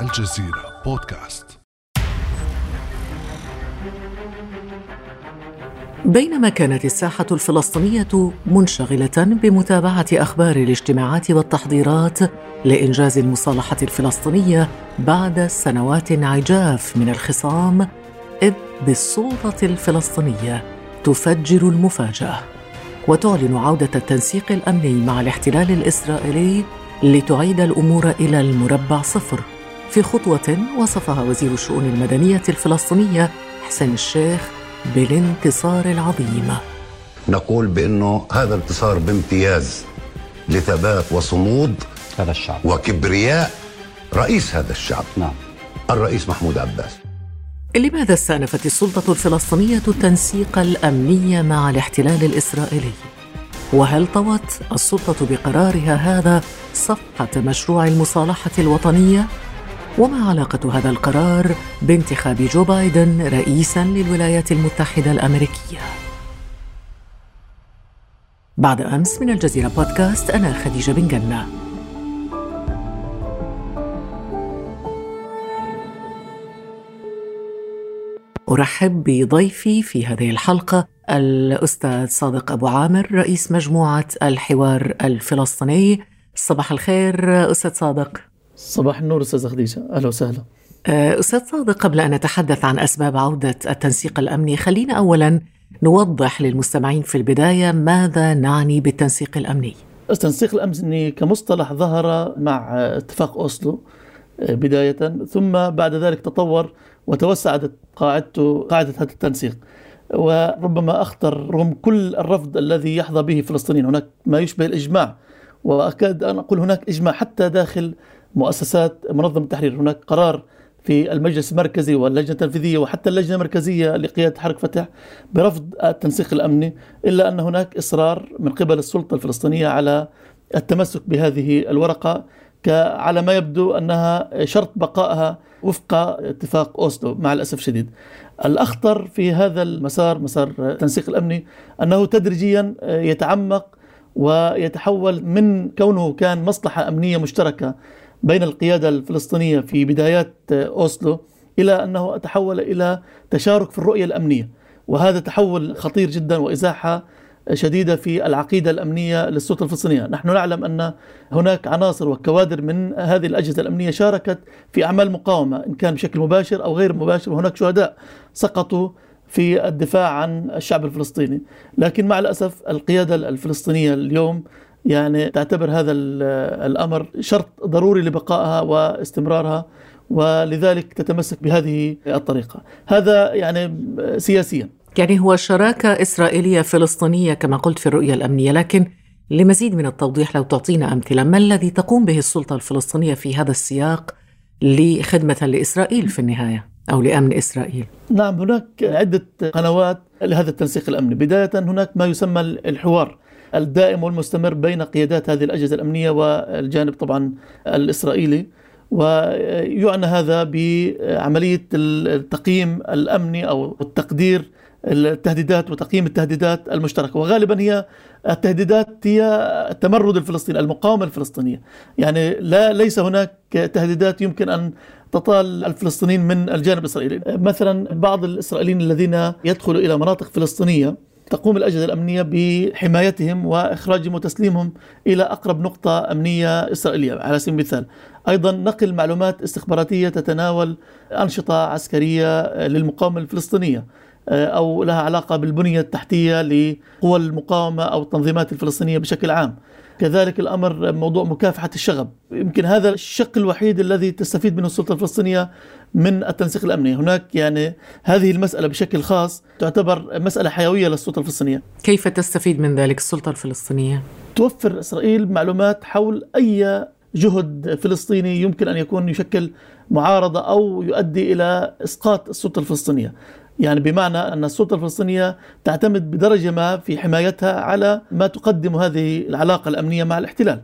الجزيرة بودكاست. بينما كانت الساحة الفلسطينية منشغلة بمتابعة أخبار الاجتماعات والتحضيرات لإنجاز المصالحة الفلسطينية بعد سنوات عجاف من الخصام إذ بالسلطة الفلسطينية تفجر المفاجأة وتعلن عودة التنسيق الأمني مع الاحتلال الإسرائيلي لتعيد الأمور إلى المربع صفر. في خطوة وصفها وزير الشؤون المدنية الفلسطينية حسين الشيخ بالانتصار العظيم. نقول بأنه هذا انتصار بامتياز لثبات وصمود هذا الشعب. وكبرياء رئيس هذا الشعب. نعم. الرئيس محمود عباس. لماذا استأنفت السلطة الفلسطينية التنسيق الأمني مع الاحتلال الإسرائيلي؟ وهل طوت السلطة بقرارها هذا صفحة مشروع المصالحة الوطنية؟ وما علاقة هذا القرار بانتخاب جو بايدن رئيسا للولايات المتحدة الأمريكية؟ بعد أمس من الجزيرة بودكاست أنا خديجة بن جنة. أرحب بضيفي في هذه الحلقة الأستاذ صادق أبو عامر رئيس مجموعة الحوار الفلسطيني. صباح الخير أستاذ صادق. صباح النور أستاذ خديجة. أهلا وسهلا. أستاذ صادق قبل أن نتحدث عن أسباب عودة التنسيق الأمني خلينا أولا نوضح للمستمعين في البداية ماذا نعني بالتنسيق الأمني. التنسيق الأمني كمصطلح ظهر مع اتفاق أوسلو بداية ثم بعد ذلك تطور وتوسعت قاعدته قاعدة هذا التنسيق. وربما أخطر رغم كل الرفض الذي يحظى به فلسطينيين هناك ما يشبه الإجماع وأكاد أن أقول هناك إجماع حتى داخل مؤسسات منظمة التحرير. هناك قرار في المجلس المركزي واللجنة التنفيذية وحتى اللجنة المركزية لقيادة حركة فتح برفض التنسيق الأمني إلا أن هناك إصرار من قبل السلطة الفلسطينية على التمسك بهذه الورقة على ما يبدو أنها شرط بقائها وفق اتفاق أوسلو مع الأسف الشديد. الأخطر في هذا المسار مسار التنسيق الأمني أنه تدريجيا يتعمق ويتحول من كونه كان مصلحة أمنية مشتركة بين القيادة الفلسطينية في بدايات أوسلو إلى أنه تحول إلى تشارك في الرؤية الأمنية. وهذا تحول خطير جدا وإزاحة شديدة في العقيدة الأمنية للسلطة الفلسطينية. نحن نعلم أن هناك عناصر وكوادر من هذه الأجهزة الأمنية شاركت في أعمال مقاومة إن كان بشكل مباشر أو غير مباشر وهناك شهداء سقطوا في الدفاع عن الشعب الفلسطيني. لكن مع الأسف القيادة الفلسطينية اليوم يعني تعتبر هذا الأمر شرط ضروري لبقائها واستمرارها ولذلك تتمسك بهذه الطريقة. هذا يعني سياسيا. يعني هو شراكة إسرائيلية فلسطينية كما قلت في الرؤية الأمنية لكن لمزيد من التوضيح لو تعطينا أمثلة ما الذي تقوم به السلطة الفلسطينية في هذا السياق لخدمة لإسرائيل في النهاية أو لأمن إسرائيل؟ نعم هناك عدة قنوات لهذا التنسيق الأمني. بداية هناك ما يسمى الحوار. الدائم والمستمر بين قيادات هذه الأجهزة الأمنية والجانب طبعا الإسرائيلي. ويعنى هذا بعملية التقييم الأمني أو التقدير التهديدات وتقييم التهديدات المشتركة. وغالبا هي التهديدات هي التمرد الفلسطيني المقاومة الفلسطينية. يعني لا ليس هناك تهديدات يمكن أن تطال الفلسطينيين من الجانب الإسرائيلي. مثلا بعض الإسرائيليين الذين يدخلوا إلى مناطق فلسطينية تقوم الأجهزة الأمنية بحمايتهم وإخراجهم وتسليمهم إلى أقرب نقطة أمنية إسرائيلية. على سبيل المثال أيضا نقل معلومات استخباراتية تتناول أنشطة عسكرية للمقاومة الفلسطينية أو لها علاقة بالبنية التحتية لقوى المقاومة أو التنظيمات الفلسطينية بشكل عام. كذلك الأمر موضوع مكافحة الشغب. يمكن هذا الشق الوحيد الذي تستفيد منه السلطة الفلسطينية من التنسيق الأمني. هناك يعني هذه المسألة بشكل خاص تعتبر مسألة حيوية للسلطة الفلسطينية. كيف تستفيد من ذلك السلطة الفلسطينية؟ توفر إسرائيل معلومات حول أي جهد فلسطيني يمكن أن يكون يشكل معارضة أو يؤدي إلى إسقاط السلطة الفلسطينية. يعني بمعنى أن السلطة الفلسطينية تعتمد بدرجة ما في حمايتها على ما تقدم هذه العلاقة الأمنية مع الاحتلال.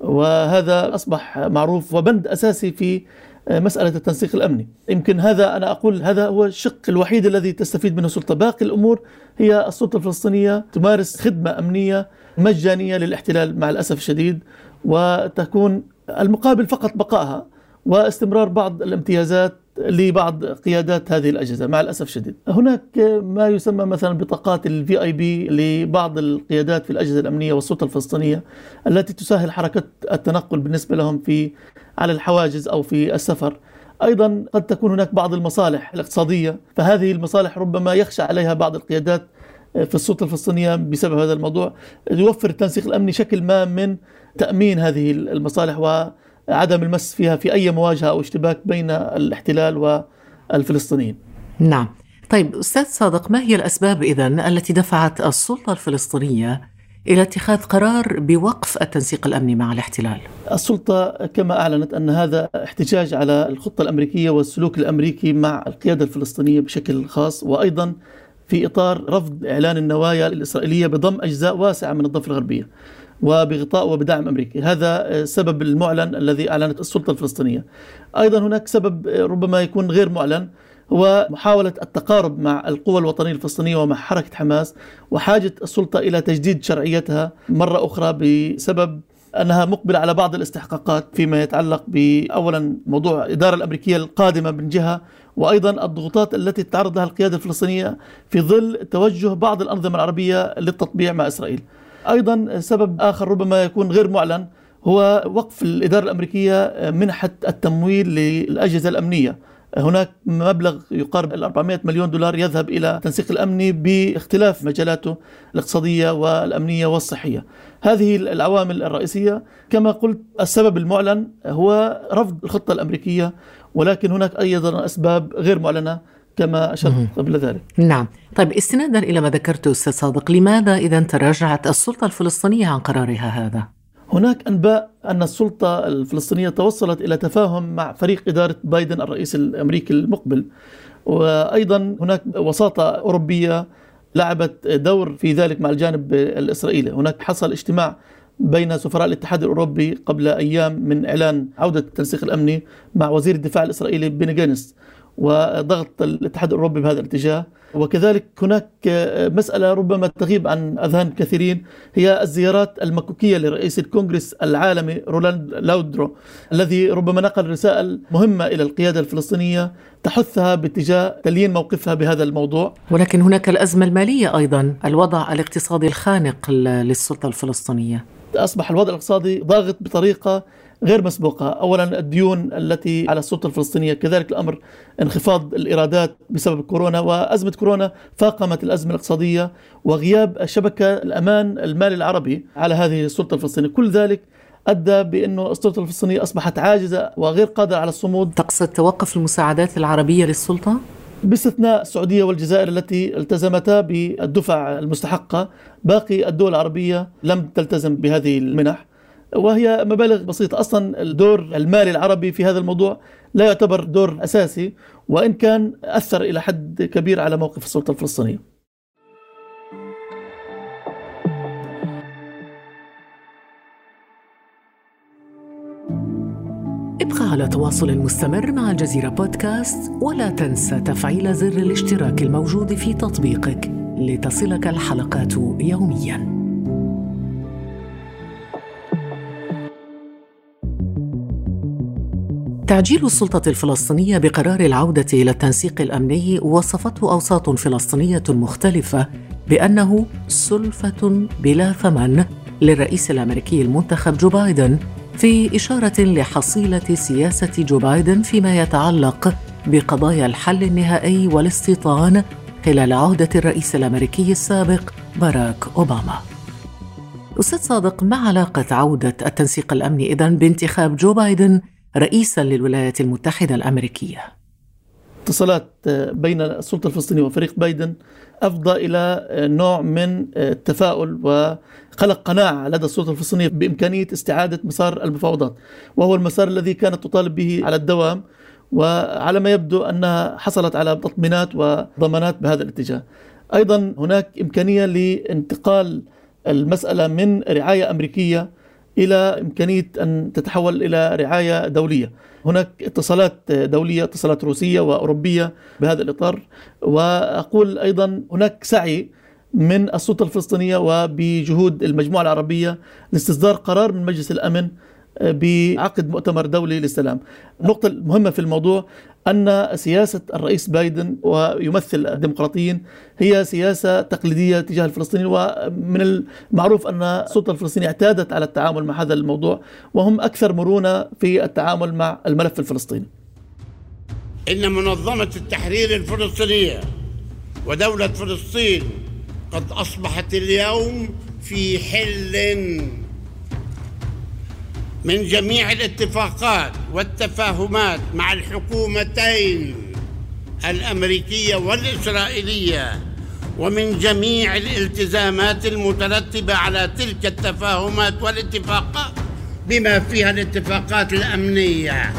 وهذا أصبح معروف وبند أساسي في مسألة التنسيق الأمني. يمكن هذا أنا أقول هذا هو الشق الوحيد الذي تستفيد منه السلطة باقي الأمور هي السلطة الفلسطينية تمارس خدمة أمنية مجانية للاحتلال مع الأسف الشديد وتكون المقابل فقط بقائها واستمرار بعض الامتيازات لبعض قيادات هذه الأجهزة مع الأسف الشديد. هناك ما يسمى مثلا بطاقات الفي اي بي لبعض القيادات في الأجهزة الأمنية والسلطة الفلسطينية التي تسهل حركة التنقل بالنسبة لهم في على الحواجز أو في السفر. أيضا قد تكون هناك بعض المصالح الاقتصادية فهذه المصالح ربما يخشى عليها بعض القيادات في السلطة الفلسطينية بسبب هذا الموضوع يوفر التنسيق الأمني شكل ما من تأمين هذه المصالح وعدم المس فيها في أي مواجهة أو اشتباك بين الاحتلال والفلسطينيين. نعم. طيب أستاذ صادق ما هي الأسباب اذا التي دفعت السلطة الفلسطينية إلى اتخاذ قرار بوقف التنسيق الأمني مع الاحتلال؟ السلطة كما أعلنت أن هذا احتجاج على الخطة الأمريكية والسلوك الأمريكي مع القيادة الفلسطينية بشكل خاص وأيضا في إطار رفض إعلان النوايا الإسرائيلية بضم أجزاء واسعة من الضفة الغربية. وبغطاء وبدعم امريكي، هذا السبب المعلن الذي أعلنت السلطة الفلسطينية. أيضا هناك سبب ربما يكون غير معلن هو محاولة التقارب مع القوى الوطنية الفلسطينية ومع حركة حماس وحاجة السلطة إلى تجديد شرعيتها مرة أخرى بسبب أنها مقبلة على بعض الاستحقاقات فيما يتعلق بأولا موضوع الإدارة الأمريكية القادمة من جهة وأيضا الضغوطات التي تتعرض لها القيادة الفلسطينية في ظل توجه بعض الأنظمة العربية للتطبيع مع إسرائيل أيضا سبب آخر ربما يكون غير معلن هو وقف الإدارة الأمريكية منحة التمويل للأجهزة الأمنية. هناك مبلغ يقارب ال 400 مليون دولار يذهب إلى التنسيق الامني باختلاف مجالاته الاقتصادية والأمنية والصحية. هذه العوامل الرئيسية. كما قلت السبب المعلن هو رفض الخطة الأمريكية ولكن هناك أيضا أسباب غير معلنة. كما أشرت قبل ذلك. نعم، طيب استنادا إلى ما ذكرته أستاذ صادق، لماذا إذا تراجعت السلطة الفلسطينية عن قرارها هذا؟ هناك أنباء أن السلطة الفلسطينية توصلت إلى تفاهم مع فريق إدارة بايدن الرئيس الأمريكي المقبل. وأيضا هناك وساطة أوروبية لعبت دور في ذلك مع الجانب الإسرائيلي، هناك حصل اجتماع بين سفراء الاتحاد الأوروبي قبل أيام من إعلان عودة التنسيق الأمني مع وزير الدفاع الإسرائيلي غانتس. وضغط الاتحاد الأوروبي بهذا الاتجاه. وكذلك هناك مسألة ربما تغيب عن أذهان كثيرين هي الزيارات المكوكية لرئيس الكونغرس العالمي رونالد لاودر الذي ربما نقل رسائل مهمة إلى القيادة الفلسطينية تحثها باتجاه تليين موقفها بهذا الموضوع. ولكن هناك الأزمة المالية أيضا الوضع الاقتصادي الخانق للسلطة الفلسطينية. أصبح الوضع الاقتصادي ضاغط بطريقة غير مسبوقة. أولا الديون التي على السلطة الفلسطينية كذلك الأمر انخفاض الإيرادات بسبب كورونا وأزمة كورونا فاقمت الأزمة الاقتصادية وغياب شبكة الأمان المالي العربي على هذه السلطة الفلسطينية. كل ذلك أدى بأنه السلطة الفلسطينية أصبحت عاجزة وغير قادرة على الصمود. تقصد توقف المساعدات العربية للسلطة؟ باستثناء السعودية والجزائر التي التزمتا بالدفع المستحقة باقي الدول العربية لم تلتزم بهذه المنح. وهي مبالغ بسيطة. أصلا الدور المالي العربي في هذا الموضوع لا يعتبر دور أساسي وإن كان أثر إلى حد كبير على موقف السلطة الفلسطينية. ابقى على تواصل مستمر مع الجزيرة بودكاست ولا تنسى تفعيل زر الاشتراك الموجود في تطبيقك لتصلك الحلقات يومياً. تعجيل السلطة الفلسطينية بقرار العودة إلى التنسيق الأمني وصفته أوساط فلسطينية مختلفة بأنه سلفة بلا ثمن للرئيس الأمريكي المنتخب جو بايدن في إشارة لحصيلة سياسة جو بايدن فيما يتعلق بقضايا الحل النهائي والاستيطان خلال عهدة الرئيس الأمريكي السابق باراك أوباما. أستاذ صادق ما علاقة عودة التنسيق الأمني إذن بانتخاب جو بايدن رئيسا للولايات المتحدة الأمريكية. اتصالات بين السلطة الفلسطينية وفريق بايدن أفضى إلى نوع من التفاؤل وخلق قناعة لدى السلطة الفلسطينية بإمكانية استعادة مسار المفاوضات وهو المسار الذي كانت تطالب به على الدوام وعلى ما يبدو أنها حصلت على تطمينات وضمانات بهذا الاتجاه. أيضا هناك إمكانية لانتقال المسألة من رعاية أمريكية إلى إمكانية أن تتحول إلى رعاية دولية. هناك اتصالات دولية، اتصالات روسية وأوروبية بهذا الإطار، وأقول أيضا هناك سعي من السلطة الفلسطينية وبجهود المجموعة العربية لاستصدار قرار من مجلس الأمن بعقد مؤتمر دولي للسلام. النقطة المهمة في الموضوع أن سياسة الرئيس بايدن ويمثل الديمقراطيين هي سياسة تقليدية تجاه الفلسطينيين ومن المعروف أن السلطة الفلسطينية اعتادت على التعامل مع هذا الموضوع وهم أكثر مرونة في التعامل مع الملف الفلسطيني. إن منظمة التحرير الفلسطينية ودولة فلسطين قد أصبحت اليوم في حل من جميع الاتفاقات والتفاهمات مع الحكومتين الأمريكية والإسرائيلية ومن جميع الالتزامات المترتبة على تلك التفاهمات والاتفاقات بما فيها الاتفاقات الأمنية.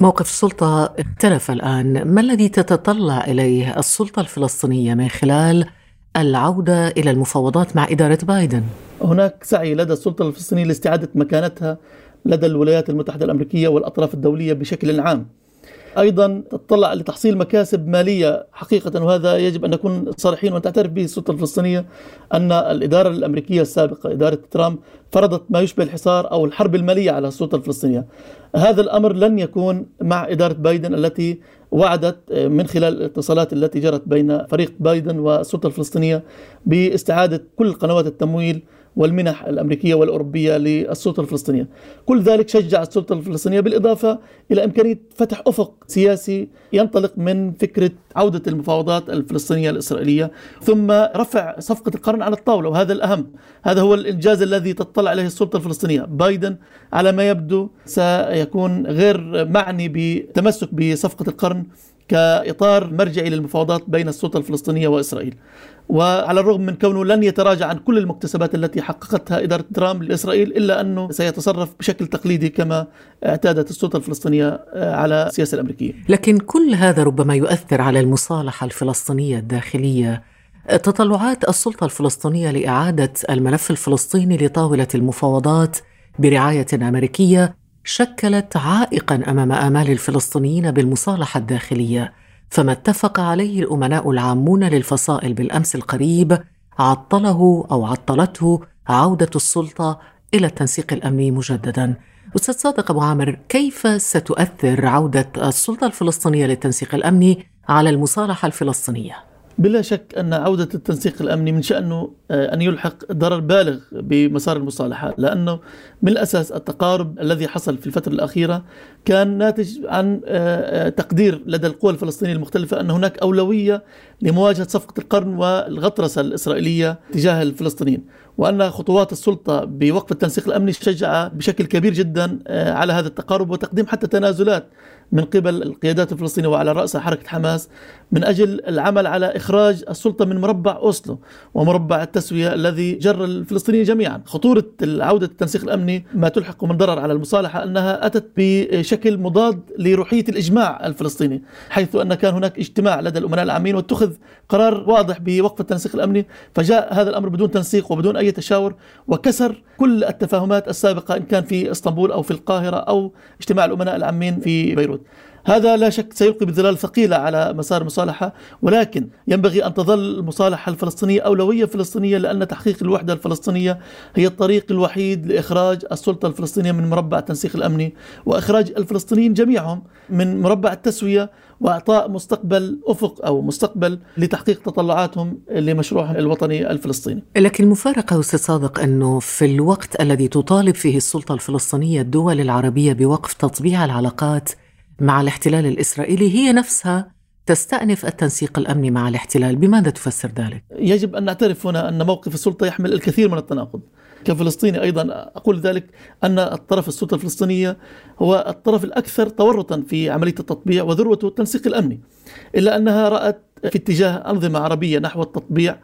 موقف السلطه اختلف الآن. ما الذي تتطلع إليه السلطة الفلسطينية من خلال العودة إلى المفاوضات مع إدارة بايدن. هناك سعي لدى السلطة الفلسطينية لاستعادة مكانتها لدى الولايات المتحدة الأمريكية والأطراف الدولية بشكل عام. أيضا تطلع لتحصيل مكاسب مالية حقيقة وهذا يجب أن نكون صريحين وان تعترف به السلطة الفلسطينية أن الإدارة الأمريكية السابقة إدارة ترامب فرضت ما يشبه الحصار أو الحرب المالية على السلطة الفلسطينية. هذا الأمر لن يكون مع إدارة بايدن التي وعدت من خلال الاتصالات التي جرت بين فريق بايدن والسلطة الفلسطينية باستعادة كل قنوات التمويل والمنح الأمريكية والأوروبية للسلطة الفلسطينية. كل ذلك شجع السلطة الفلسطينية بالإضافة إلى إمكانية فتح أفق سياسي ينطلق من فكرة عودة المفاوضات الفلسطينية الإسرائيلية ثم رفع صفقة القرن على الطاولة وهذا الأهم. هذا هو الإنجاز الذي تطلع عليه السلطة الفلسطينية. بايدن على ما يبدو سيكون غير معني بتمسك بصفقة القرن كإطار مرجعي للمفاوضات بين السلطة الفلسطينية وإسرائيل وعلى الرغم من كونه لن يتراجع عن كل المكتسبات التي حققتها إدارة ترامب لإسرائيل إلا أنه سيتصرف بشكل تقليدي كما اعتادت السلطة الفلسطينية على السياسة الأمريكية. لكن كل هذا ربما يؤثر على المصالحة الفلسطينية الداخلية. تطلعات السلطة الفلسطينية لإعادة الملف الفلسطيني لطاولة المفاوضات برعاية أمريكية شكلت عائقا أمام آمال الفلسطينيين بالمصالحة الداخلية. فما اتفق عليه الأمناء العامون للفصائل بالأمس القريب عطله أو عطلته عودة السلطة إلى التنسيق الامني مجددا. أستاذ صادق أبو عامر كيف ستؤثر عودة السلطة الفلسطينية للتنسيق الامني على المصالحة الفلسطينية؟ بلا شك أن عودة التنسيق الأمني من شأنه آه، أن يلحق ضرر بالغ بمسار المصالحة لأنه من الأساس التقارب الذي حصل في الفترة الأخيرة كان ناتج عن آه، آه، تقدير لدى القوى الفلسطينية المختلفة أن هناك أولوية لمواجهة صفقة القرن والغطرسة الإسرائيلية تجاه الفلسطينيين. وأن خطوات السلطة بوقف التنسيق الأمني شجع بشكل كبير جدا على هذا التقارب وتقديم حتى تنازلات من قبل القيادات الفلسطينية وعلى رأسها حركة حماس من أجل العمل على إخراج السلطة من مربع أوسلو ومربع التسوية الذي جر الفلسطينيين جميعا. خطورة عودة التنسيق الأمني ما تلحق من ضرر على المصالحة أنها أتت بشكل مضاد لروحية الإجماع الفلسطيني حيث أن كان هناك اجتماع لدى الأمناء العامين واتخذ قرار واضح بوقف التنسيق الأمني فجاء هذا الأمر بدون تنسيق وبدون أي تشاور وكسر كل التفاهمات السابقة إن كان في إسطنبول أو في القاهرة أو اجتماع الأمناء العامين في بيروت. هذا لا شك سيلقي بظلال ثقيلة على مسار المصالحة ولكن ينبغي أن تظل المصالحة الفلسطينية أولوية فلسطينية لأن تحقيق الوحدة الفلسطينية هي الطريق الوحيد لإخراج السلطة الفلسطينية من مربع التنسيق الأمني وإخراج الفلسطينيين جميعهم من مربع التسوية وإعطاء مستقبل أفق أو مستقبل لتحقيق تطلعاتهم لمشروعهم الوطني الفلسطيني. لكن المفارقة أستاذ صادق أنه في الوقت الذي تطالب فيه السلطة الفلسطينية الدول العربية بوقف تطبيع العلاقات مع الاحتلال الإسرائيلي هي نفسها تستأنف التنسيق الأمني مع الاحتلال. بماذا تفسر ذلك؟ يجب أن نعترف هنا أن موقف السلطة يحمل الكثير من التناقض. كفلسطيني أيضا أقول ذلك أن الطرف السلطة الفلسطينية هو الطرف الأكثر تورطا في عملية التطبيع وذروته التنسيق الأمني. إلا أنها رأت في اتجاه أنظمة عربية نحو التطبيع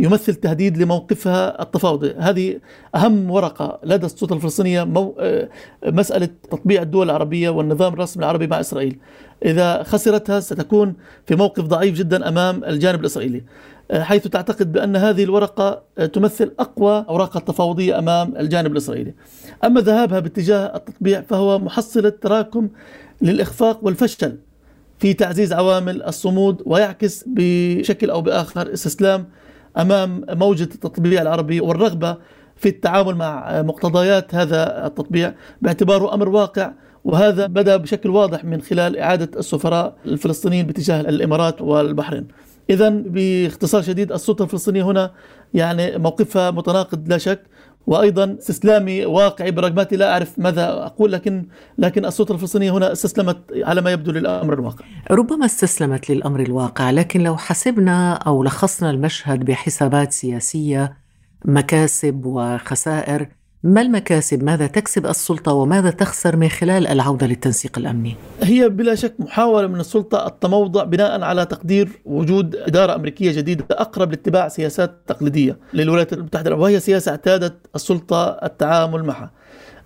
يمثل تهديد لموقفها التفاوضي. هذه أهم ورقة لدى السلطة الفلسطينية مو... آه، مسألة تطبيع الدول العربية والنظام الرسمي العربي مع إسرائيل. إذا خسرتها ستكون في موقف ضعيف جدا أمام الجانب الإسرائيلي. آه، حيث تعتقد بأن هذه الورقة آه، تمثل أقوى أوراق التفاوضية أمام الجانب الإسرائيلي. أما ذهابها باتجاه التطبيع فهو محصلة تراكم للإخفاق والفشل في تعزيز عوامل الصمود ويعكس بشكل أو بآخر استسلام أمام موجة التطبيع العربي والرغبة في التعامل مع مقتضيات هذا التطبيع باعتباره أمر واقع وهذا بدأ بشكل واضح من خلال إعادة السفراء الفلسطينيين باتجاه الإمارات والبحرين. اذا باختصار شديد السلطة الفلسطينية هنا يعني موقفها متناقض لا شك وأيضا استسلامي واقعي براغماتي لا أعرف ماذا أقول لكن لكن السلطة الفلسطينية هنا استسلمت على ما يبدو للأمر الواقع. ربما استسلمت للأمر الواقع لكن لو حسبنا أو لخصنا المشهد بحسابات سياسية مكاسب وخسائر ما المكاسب؟ ماذا تكسب السلطة وماذا تخسر من خلال العودة للتنسيق الأمني؟ هي بلا شك محاولة من السلطة التموضع بناء على تقدير وجود إدارة أمريكية جديدة أقرب لاتباع سياسات تقليدية للولايات المتحدة وهي سياسة اعتادت السلطة التعامل معها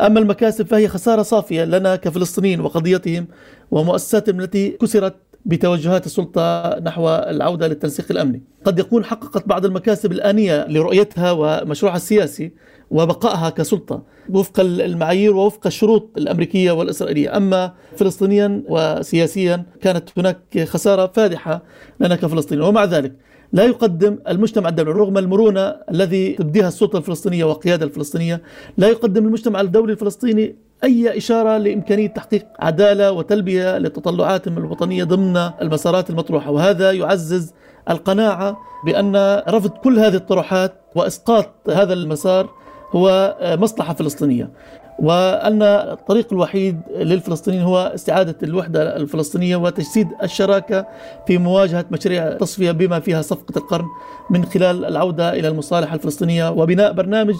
أما المكاسب فهي خسارة صافية لنا كفلسطينيين وقضيتهم ومؤسساتهم التي كسرت بتوجهات السلطة نحو العودة للتنسيق الأمني قد يكون حققت بعض المكاسب الآنية لرؤيتها ومشروعها السياسي وبقائها كسلطة وفق المعايير ووفق الشروط الأمريكية والإسرائيلية. أما فلسطينيا وسياسيا كانت هناك خسارة فادحة لنا كفلسطينيين. ومع ذلك لا يقدم المجتمع الدولي رغم المرونة الذي تبديها السلطة الفلسطينية والقيادة الفلسطينية لا يقدم المجتمع الدولي الفلسطيني أي إشارة لإمكانية تحقيق عدالة وتلبية لتطلعاتهم الوطنية ضمن المسارات المطروحة. وهذا يعزز القناعة بأن رفض كل هذه الطروحات وإسقاط هذا المسار هو مصلحة فلسطينية. وأن الطريق الوحيد للفلسطينيين هو استعادة الوحدة الفلسطينية وتجسيد الشراكة في مواجهة مشاريع التصفية بما فيها صفقة القرن من خلال العودة إلى المصالحة الفلسطينية وبناء برنامج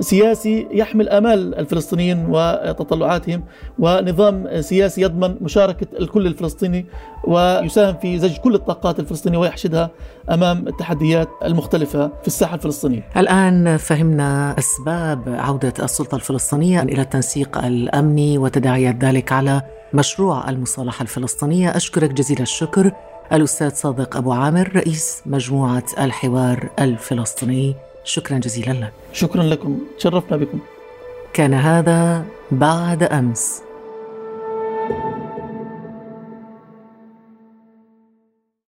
سياسي يحمل آمال الفلسطينيين وتطلعاتهم ونظام سياسي يضمن مشاركة الكل الفلسطيني ويساهم في زج كل الطاقات الفلسطينية ويحشدها أمام التحديات المختلفة في الساحة الفلسطينية. الآن فهمنا أسباب عودة السلطة الفلسطينية إلى التنسيق الأمني وتداعيات ذلك على مشروع المصالحة الفلسطينية، أشكرك جزيل الشكر الأستاذ صادق أبو عامر رئيس مجموعة الحوار الفلسطيني شكرا جزيلا لك. شكرا لكم. تشرفنا بكم. كان هذا بعد أمس.